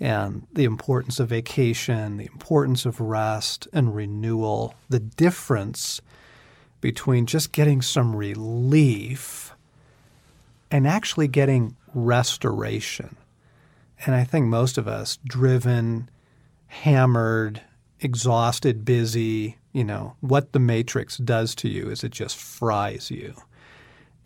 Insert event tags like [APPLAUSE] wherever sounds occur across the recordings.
and the importance of vacation, the importance of rest and renewal, the difference between just getting some relief and actually getting restoration. And I think most of us, driven, hammered, exhausted, busy, you know, what the matrix does to you is it just fries you.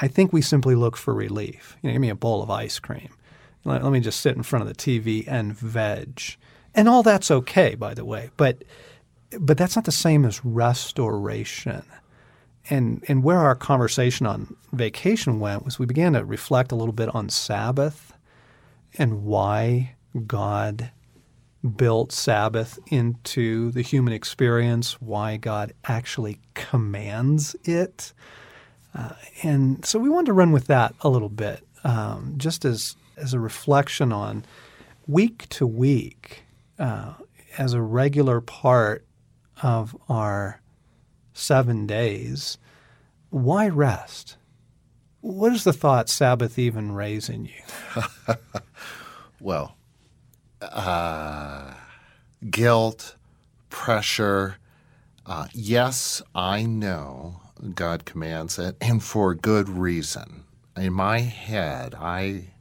I think we simply look for relief. You know, give me a bowl of ice cream. Let, let me just sit in front of the TV and veg. And all that's okay, by the way. But but that's not the same as restoration. And and where our conversation on vacation went was we began to reflect a little bit on Sabbath and why God built Sabbath into the human experience, why God actually commands it. Uh, and so we wanted to run with that a little bit, um, just as as a reflection on week to week, uh, as a regular part of our seven days. Why rest? What is the thought Sabbath even raise in you? [LAUGHS] well, uh, guilt, pressure. Uh, yes, I know God commands it, and for good reason. In my head, I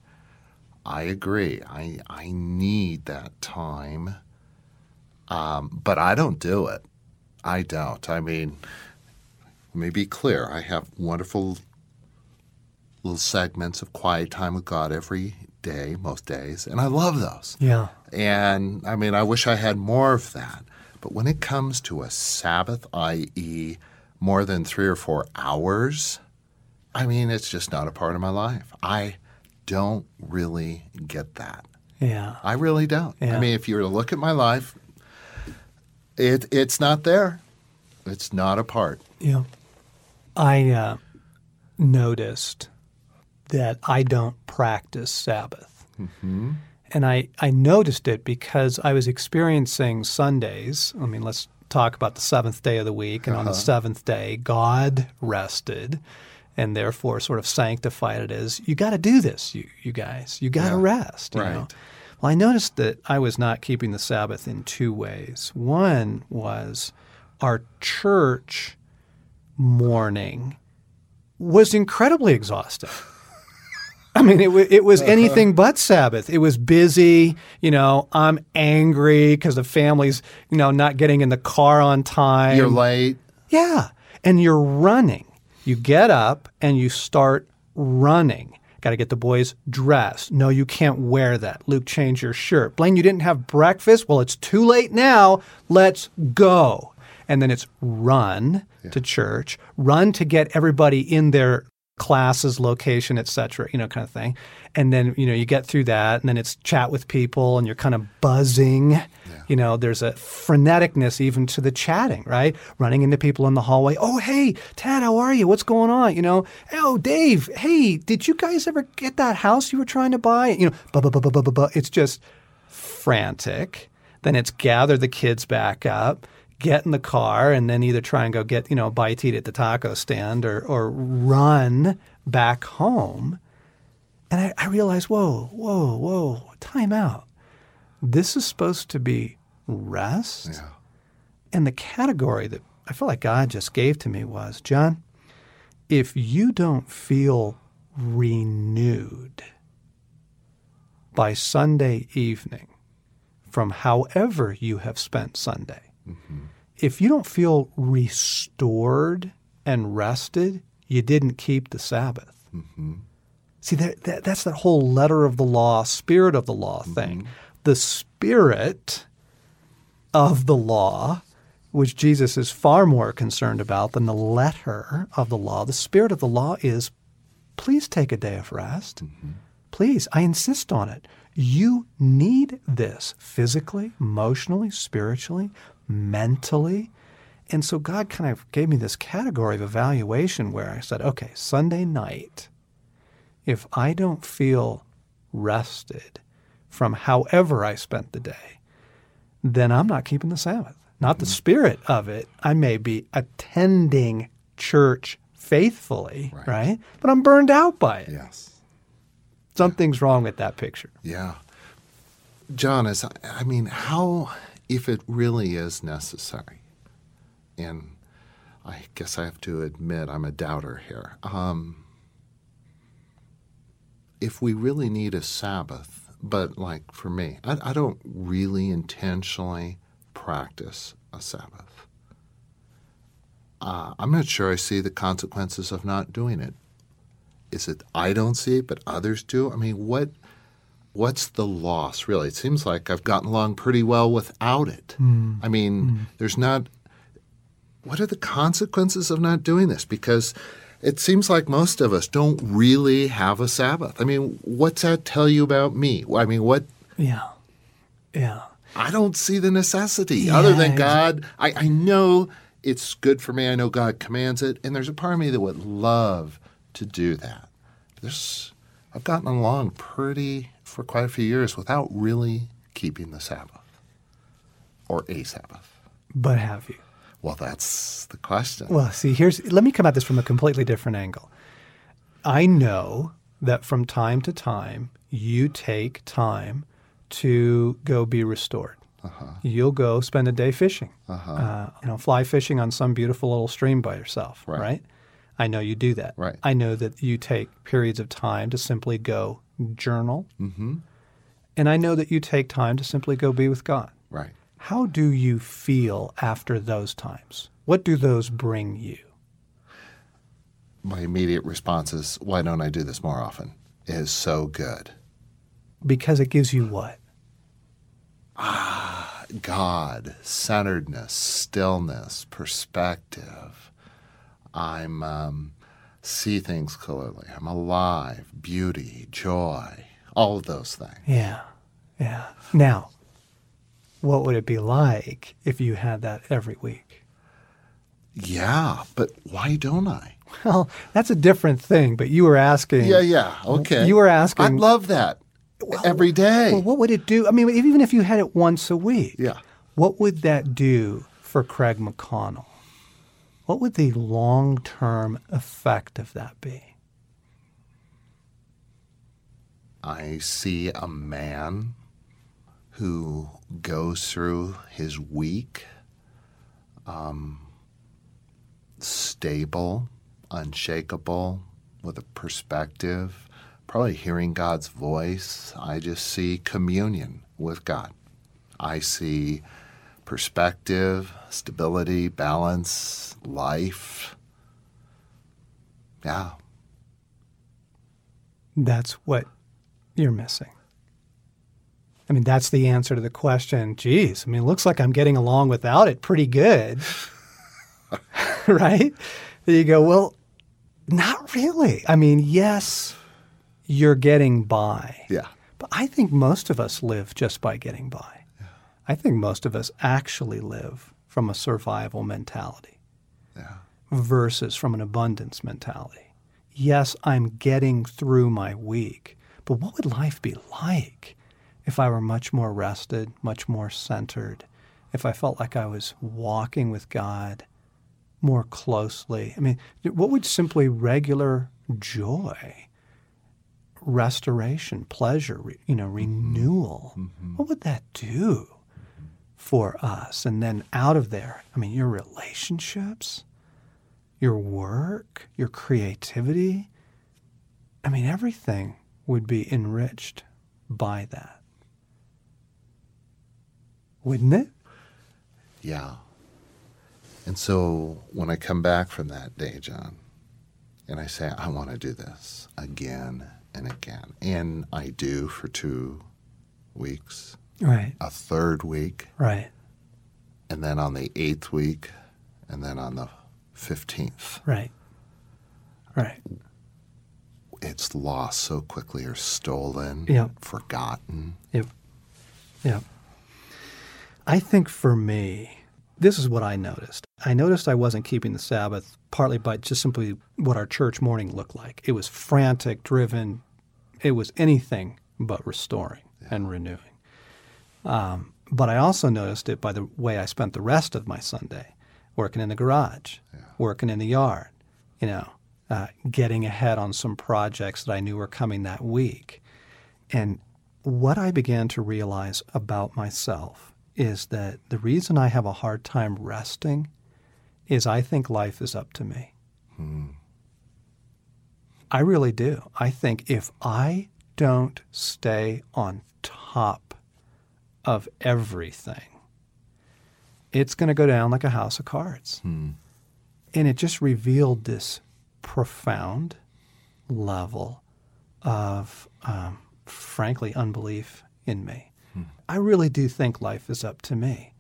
I agree. I I need that time, um, but I don't do it. I don't. I mean, let me be clear. I have wonderful little segments of quiet time with God every day, most days, and I love those. Yeah. And I mean, I wish I had more of that. But when it comes to a Sabbath, i.e., more than three or four hours, I mean, it's just not a part of my life. I don't really get that. Yeah. I really don't. Yeah. I mean, if you were to look at my life, it it's not there. It's not a part. Yeah. I uh, noticed that I don't practice Sabbath. Mm-hmm. And I, I noticed it because I was experiencing Sundays. I mean, let's talk about the seventh day of the week. And on the seventh day, God rested and therefore sort of sanctified it as you got to do this, you, you guys. You got to Yeah. rest. You Right. know? Well, I noticed that I was not keeping the Sabbath in two ways. One was our church morning was incredibly exhausting. [LAUGHS] I mean, it, w- it was uh-huh. anything but Sabbath. It was busy. You know, I'm angry because the family's, you know, not getting in the car on time. You're late. Yeah. And you're running. You get up and you start running. Got to get the boys dressed. No, you can't wear that. Luke, change your shirt. Blaine, you didn't have breakfast? Well, it's too late now. Let's go. And then it's run to church, run to get everybody in their classes, location, et cetera, you know, kind of thing. And then, you know, you get through that and then it's chat with people and you're kind of buzzing. You know, there's a freneticness even to the chatting, right? Running into people in the hallway. Oh, hey, Tad, how are you? What's going on? You know, oh, Dave, hey, did you guys ever get that house you were trying to buy? You know, blah, blah, blah, blah, blah, blah, blah. It's just frantic. Then it's gather the kids back up, get in the car, and then either try and go get, you know, a bite to eat at the taco stand or, or run back home. And I, I realized, whoa, whoa, whoa, time out. This is supposed to be rest. Yeah. And the category that I feel like God just gave to me was John, if you don't feel renewed by Sunday evening from however you have spent Sunday, mm-hmm. if you don't feel restored and rested, you didn't keep the Sabbath. Mm-hmm. See, that, that, that's that whole letter of the law, spirit of the law mm-hmm. thing. The spirit of the law, which Jesus is far more concerned about than the letter of the law, the spirit of the law is please take a day of rest. Mm-hmm. Please, I insist on it. You need this physically, emotionally, spiritually, mentally. And so God kind of gave me this category of evaluation where I said, okay, Sunday night, if I don't feel rested from however I spent the day, then I'm not keeping the Sabbath. Not the spirit of it. I may be attending church faithfully, right? Right. But I'm burned out by it. Yes. Something's wrong with that picture. Yeah. John, is I mean, how if it really is necessary, and I guess I have to admit I'm a doubter here. Um, if we really need a Sabbath, but like for me, I, I don't really intentionally practice a Sabbath. Uh, I'm not sure I see the consequences of not doing it. Is it I don't see it, but others do? I mean, what what's the loss really? It seems like I've gotten along pretty well without it. I mean, there's not. What are the consequences of not doing this? Because it seems like most of us don't really have a Sabbath. I mean, what's that tell you about me? I mean, what Yeah. Yeah. I don't see the necessity other than God. I, I know it's good for me. I know God commands it, and there's a part of me that would love to do that. There's, I've gotten along pretty for quite a few years without really keeping the Sabbath or a Sabbath. But have you? Well, that's the question. Well, see, here's let me come at this from a completely different angle. I know that from time to time you take time to go be restored. You'll go spend a day fishing, uh, you know, fly fishing on some beautiful little stream by yourself, Right. right? I know you do that. Right. I know that you take periods of time to simply go journal, mm-hmm. and I know that you take time to simply go be with God. right. How do you feel after those times? What do those bring you? My immediate response is, why don't I do this more often? It is so good. Because it gives you what? Ah, God, centeredness, stillness, perspective. I'm um, see things clearly. I'm alive, beauty, joy, all of those things. Yeah. Yeah. Now, what would it be like if you had that every week? Yeah, but why don't I? Well, that's a different thing, but you were asking. Yeah, yeah, okay. You were asking- I'd love that every day. Well, what would it do? I mean, even if you had it once a week, Yeah. what would that do for Craig McConnell? What would the long term effect of that be? I see a man who goes through his week um, stable, unshakable, with a perspective, probably hearing God's voice. I just see communion with God. I see perspective, stability, balance, life. Yeah. That's what you're missing. I mean, that's the answer to the question. Geez, I mean, it looks like I'm getting along without it pretty good. [LAUGHS] right? Then you go, well, not really. I mean, yes, you're getting by. Yeah. But I think most of us live just by getting by. Yeah. I think most of us actually live from a survival mentality Yeah. versus from an abundance mentality. Yes, I'm getting through my week, but what would life be like if I were much more rested, much more centered, if I felt like I was walking with God more closely? I mean, what would simply regular joy, restoration, pleasure, you know, mm-hmm. renewal, mm-hmm. what would that do for us? And then out of there, I mean, your relationships, your work, your creativity. I mean, everything would be enriched by that. Wouldn't it? Yeah. And so when I come back from that day, John, and I say, I want to do this again and again, and I do for two weeks, Right, a third week, right, and then on the eighth week, and then on the 15th. right, right. it's lost so quickly or stolen, Yeah. forgotten. Yep. Yep. I think for me, this is what I noticed. I noticed I wasn't keeping the Sabbath partly by just simply what our church morning looked like. It was frantic, driven. It was anything but restoring and renewing. Um, but I also noticed it by the way I spent the rest of my Sunday, working in the garage, working in the yard, you know, uh, getting ahead on some projects that I knew were coming that week. And what I began to realize about myself is that the reason I have a hard time resting is I think life is up to me. I really do. I think if I don't stay on top of everything, it's going to go down like a house of cards. And it just revealed this profound level of, um, frankly, unbelief in me. I really do think life is up to me.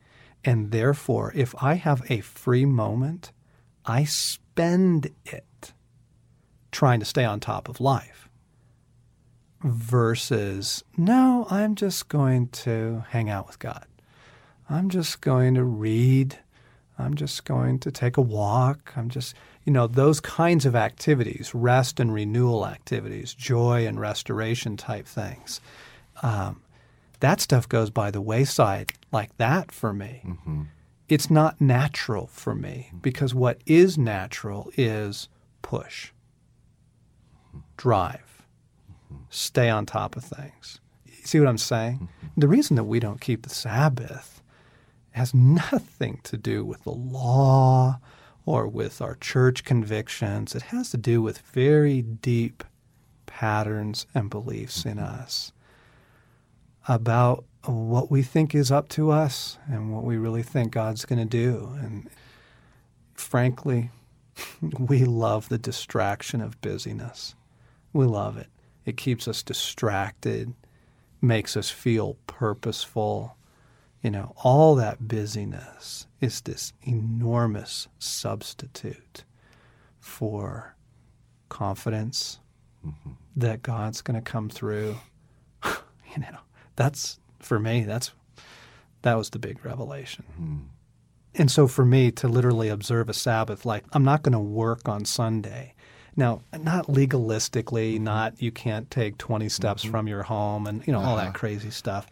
And therefore, if I have a free moment, I spend it trying to stay on top of life versus, no, I'm just going to hang out with God. I'm just going to read. I'm just going to take a walk. I'm just, you know, those kinds of activities, rest and renewal activities, joy and restoration type things. Um, that stuff goes by the wayside like that for me. Mm-hmm. It's not natural for me because what is natural is push, drive, stay on top of things. You see what I'm saying? Mm-hmm. The reason that we don't keep the Sabbath has nothing to do with the law or with our church convictions. It has to do with very deep patterns and beliefs in mm-hmm. us about what we think is up to us and what we really think God's going to do. And frankly, [LAUGHS] we love the distraction of busyness. We love it. It keeps us distracted, makes us feel purposeful. You know, all that busyness is this enormous substitute for confidence mm-hmm. that God's going to come through. [LAUGHS] you know, that's for me, that's that was the big revelation. Hmm. And so for me to literally observe a Sabbath, like I'm not going to work on Sunday. Now, not legalistically, mm-hmm. not you can't take 20 steps mm-hmm. from your home and you know all that uh-huh. crazy stuff.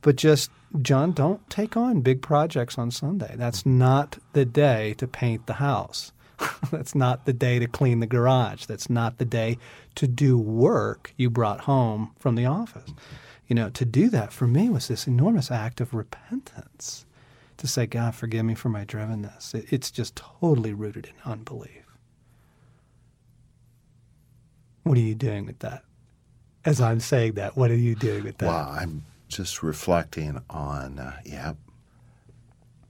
But just John, don't take on big projects on Sunday. That's not the day to paint the house. [LAUGHS] That's not the day to clean the garage. That's not the day to do work you brought home from the office. Mm-hmm. You know, to do that for me was this enormous act of repentance to say, God, forgive me for my drivenness. It, it's just totally rooted in unbelief. What are you doing with that? As I'm saying that, what are you doing with that? Wow, I'm just reflecting on, uh, yep,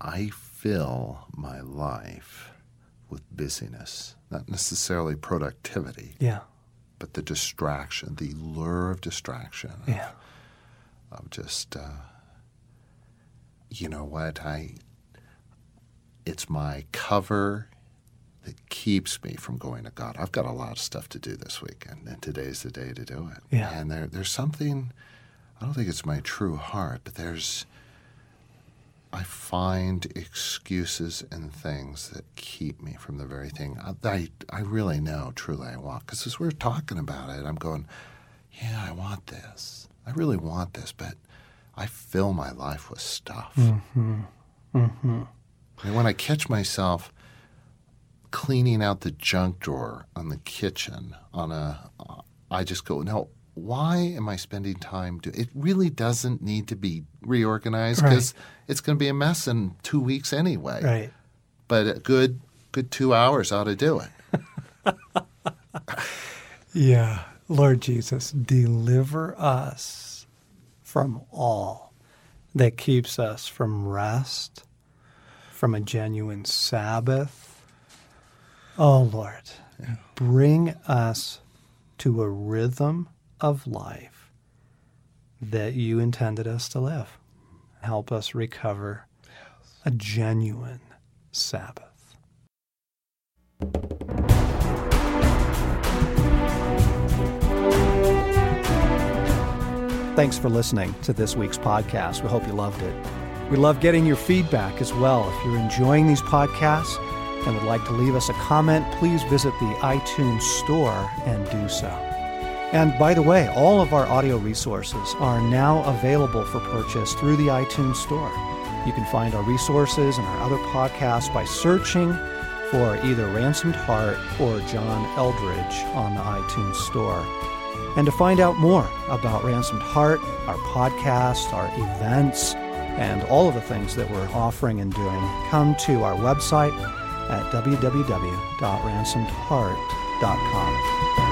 I fill my life with busyness, not necessarily productivity, Yeah. but the distraction, the lure of distraction, Yeah. of just, uh, you know what, I, it's my cover that keeps me from going to God. I've got a lot of stuff to do this weekend, and today's the day to do it. Yeah. And there, there's something, I don't think it's my true heart, but there's, I find excuses and things that keep me from the very thing I, I, I really know truly I want. Because as we're talking about it, I'm going, yeah, I want this. I really want this, but I fill my life with stuff. Mm-hmm. Mm-hmm. And when I catch myself cleaning out the junk drawer on the kitchen on a, I just go, no, why am I spending time do It really doesn't need to be reorganized because it's going to be a mess in two weeks anyway. Right. But a good, good two hours ought to do it. [LAUGHS] Yeah. Lord Jesus, deliver us from all that keeps us from rest, from a genuine Sabbath. Oh, Lord, bring us to a rhythm of life that you intended us to live. Help us recover a genuine Sabbath. Thanks for listening to this week's podcast. We hope you loved it. We love getting your feedback as well. If you're enjoying these podcasts and would like to leave us a comment, please visit the iTunes store and do so. And by the way, all of our audio resources are now available for purchase through the iTunes store. You can find our resources and our other podcasts by searching for either Ransomed Heart or John Eldredge on the iTunes store. And to find out more about Ransomed Heart, our podcast, our events, and all of the things that we're offering and doing, come to our website at www.ransomedheart.com.